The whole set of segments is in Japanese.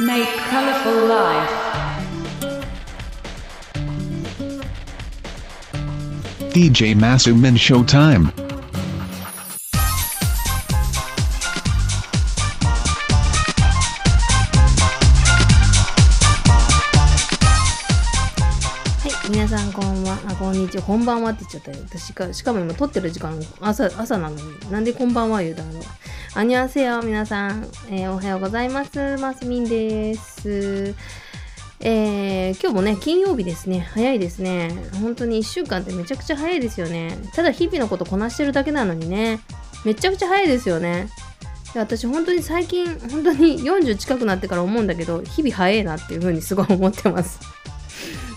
Make colorful life. DJ Masumin Showtime. はい、皆さんこんばんは、あ、こんにちは、こんばんはって言っちゃったよ。私か、しかも今撮ってる時間、朝、朝なのに、なんでこんばんは言うたの？あにわせよ、皆さん、えーおはようございます。ますみんです。えー今日もね、金曜日ですね。早いですね。本当に1週間ってめちゃくちゃ早いですよね。ただ日々のことこなしてるだけなのにね、めちゃくちゃ早いですよね。私本当に最近、本当に40近くなってから思うんだけど、日々早いなっていう風にすごい思ってます。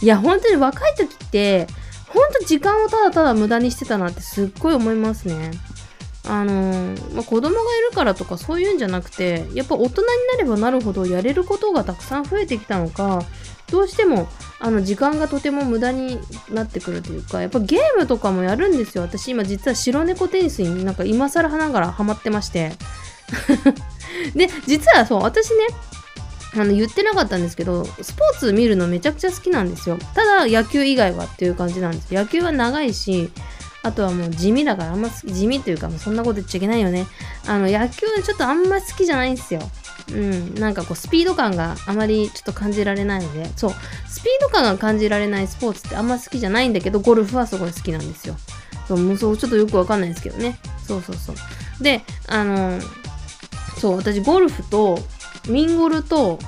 いや本当に若い時って本当時間をただただ無駄にしてたなってすっごい思いますね。あのーまあ、子供がいるからとかそういうんじゃなくてやっぱ大人になればなるほどやれることがたくさん増えてきたのかどうしてもあの時間がとても無駄になってくるというかやっぱゲームとかもやるんですよ。私今実は白猫テニスになんか今更花がらハマってまして。で実はそう私ねあの言ってなかったんですけどスポーツ見るのめちゃくちゃ好きなんですよ。ただ野球以外はっていう感じなんです。野球は長いしあとはもう地味だからあんま地味というかそんなこと言っちゃいけないよね。あの野球ちょっとあんま好きじゃないんですよ。うんなんかこうスピード感があまりちょっと感じられないので。そうスピード感が感じられないスポーツってあんま好きじゃないんだけどゴルフはすごい好きなんですよ。そうもうそうちょっとよくわかんないですけどね。そうそうそう。であのそう私ゴルフとミンゴルと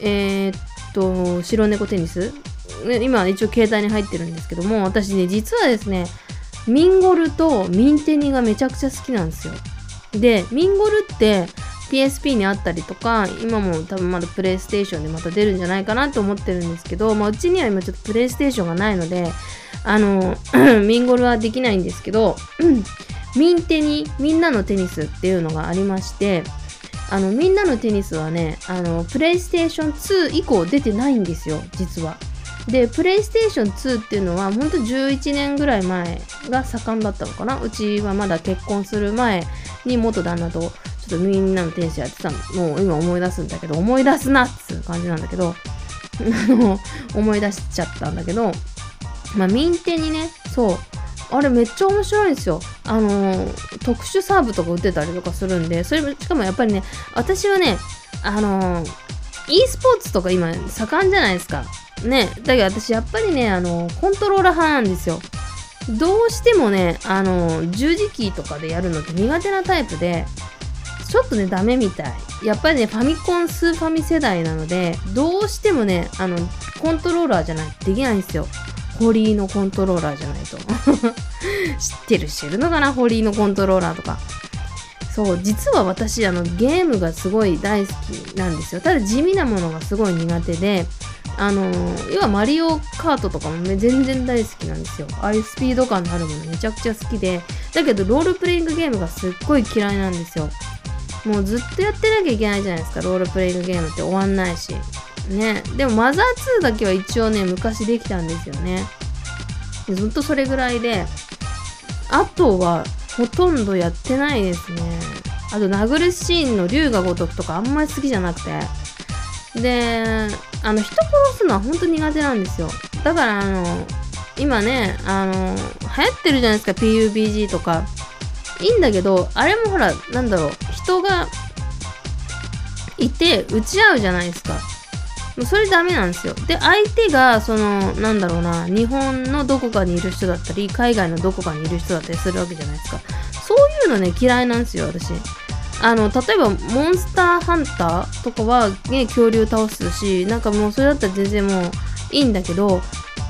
えーっと白猫テニス。今一応携帯に入ってるんですけども私ね実はですねミンゴルとミンテニがめちゃくちゃ好きなんですよ。でミンゴルって PSP にあったりとか今も多分まだプレイステーションでまた出るんじゃないかなと思ってるんですけど、まあ、うちには今ちょっとプレイステーションがないのであの ミンゴルはできないんですけど ミンテニみんなのテニスっていうのがありましてあのみんなのテニスはねあのプレイステーション2以降出てないんですよ実は。でプレイステーション2っていうのはほんと11年ぐらい前が盛んだったのかなうちはまだ結婚する前に元旦那とちょっとみんなのテニスやってたのを今思い出すんだけど思い出すなっつう感じなんだけど 思い出しちゃったんだけどまあ民テにねそうあれめっちゃ面白いんですよ。あのー特殊サーブとか打ってたりとかするんで、それも、しかもやっぱりね、私はね、あのー e スポーツとか今盛んじゃないですか。ね。だけど私やっぱりね、あのコントローラー派なんですよ。どうしてもね、あの十字キーとかでやるのって苦手なタイプで、ちょっとね、ダメみたい。やっぱりね、ファミコン、スーファミ世代なので、どうしてもね、あの、コントローラーじゃないとできないんですよ。ホリーのコントローラーじゃないと。知ってる知るのかな？ホリーのコントローラーとか。そう、実は私、あの、ゲームがすごい大好きなんですよ。ただ地味なものがすごい苦手で、あの要はマリオカートとかもね全然大好きなんですよ。ああいうスピード感のあるものめちゃくちゃ好きで、だけどロールプレイングゲームがすっごい嫌いなんですよ。もうずっとやってなきゃいけないじゃないですか、ロールプレイングゲームって終わんないし。ね。でもマザー2だけは一応ね、昔できたんですよね。ずっとそれぐらいで、あとはほとんどやってないですね。あと、殴るシーンの竜が如くとかあんまり好きじゃなくて。で、あの、人殺すのは本当苦手なんですよ。だから、あの、今ね、あの、流行ってるじゃないですか、PUBG とか。いいんだけど、あれもほら、なんだろう、人がいて撃ち合うじゃないですか。もうそれダメなんですよ。で、相手が、その、なんだろうな、日本のどこかにいる人だったり、海外のどこかにいる人だったりするわけじゃないですか。そういうのね、嫌いなんですよ、私。あの、例えば、モンスターハンターとかは、ね、恐竜倒すし、なんかもうそれだったら全然もういいんだけど、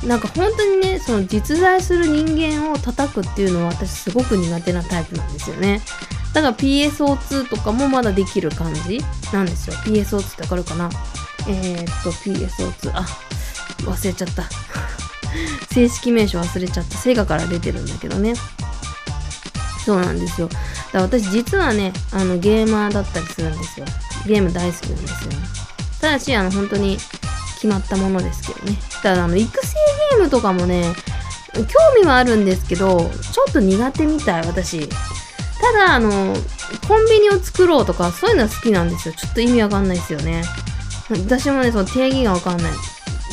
なんか本当にね、その実在する人間を叩くっていうのは私すごく苦手なタイプなんですよね。だから PSO2 とかもまだできる感じなんですよ。PSO2 ってわかるかな？えー、っと、PSO2。あ、忘れちゃった。正式名称忘れちゃった。セガから出てるんだけどね。そうなんですよ。だ私実はね、あのゲーマーだったりするんですよ。ゲーム大好きなんですよ。ただし、あの本当に決まったものですけどね。ただ、あの育成ゲームとかもね、興味はあるんですけど、ちょっと苦手みたい、私。ただ、あの、コンビニを作ろうとか、そういうのは好きなんですよ。ちょっと意味わかんないですよね。私もね、その定義がわかんない。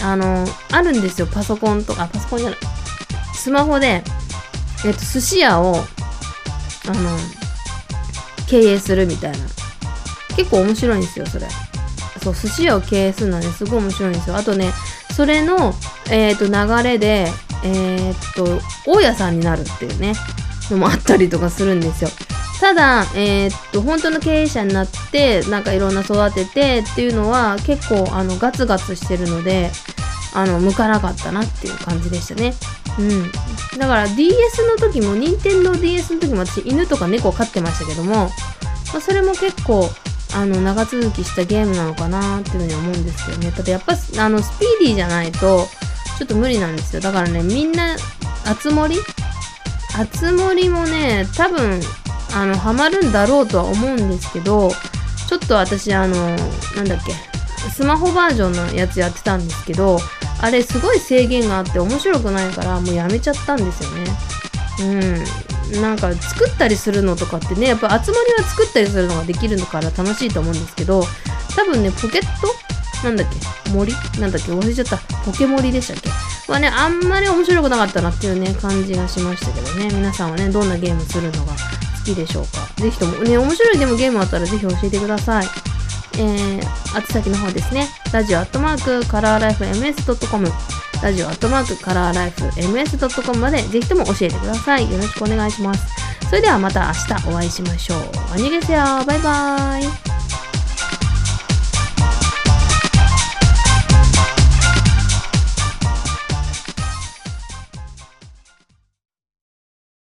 あの、あるんですよ、パソコンとか、パソコンじゃない。スマホで、えっと、寿司屋を、あの、経営するみたいな。結構面白いんですよ、それ。そう、寿司屋を経営するのはね、すごい面白いんですよ。あとね、それの、えっ、と、流れで、えっ、と、大家さんになるっていうね、のもあったりとかするんですよ。ただ、えっと、本当の経営者になって、なんかいろんな育ててっていうのは、結構、あの、ガツガツしてるので、あの、向かなかったなっていう感じでしたね。うん。だから DS の時も、任天堂 DS の時も私、犬とか猫飼ってましたけども、まあ、それも結構、あの、長続きしたゲームなのかなっていうふうに思うんですけどね。ただやっぱ、あの、スピーディーじゃないと、ちょっと無理なんですよ。だからね、みんな、あつ森あつ森もね、多分、あの、ハマるんだろうとは思うんですけど、ちょっと私、あの、なんだっけ、スマホバージョンのやつやってたんですけど、あれすごい制限があって面白くないから、もうやめちゃったんですよね。うん。なんか作ったりするのとかってね、やっぱ集まりは作ったりするのができるのから楽しいと思うんですけど、多分ね、ポケット？なんだっけ？森？なんだっけ？忘れちゃった。ポケモリでしたっけ？はね、あんまり面白くなかったなっていうね、感じがしましたけどね。皆さんはね、どんなゲームするのが好きでしょうか？ぜひとも、ね、面白いでもゲームあったらぜひ教えてください。えー、宛先の方ですね。ラジオアットマークカラーライフ MS.com ラジオアットマークカラーライフ MS.com までぜひとも教えてください。よろしくお願いします。それではまた明日お会いしましょう。アニゲセヨバイバーイ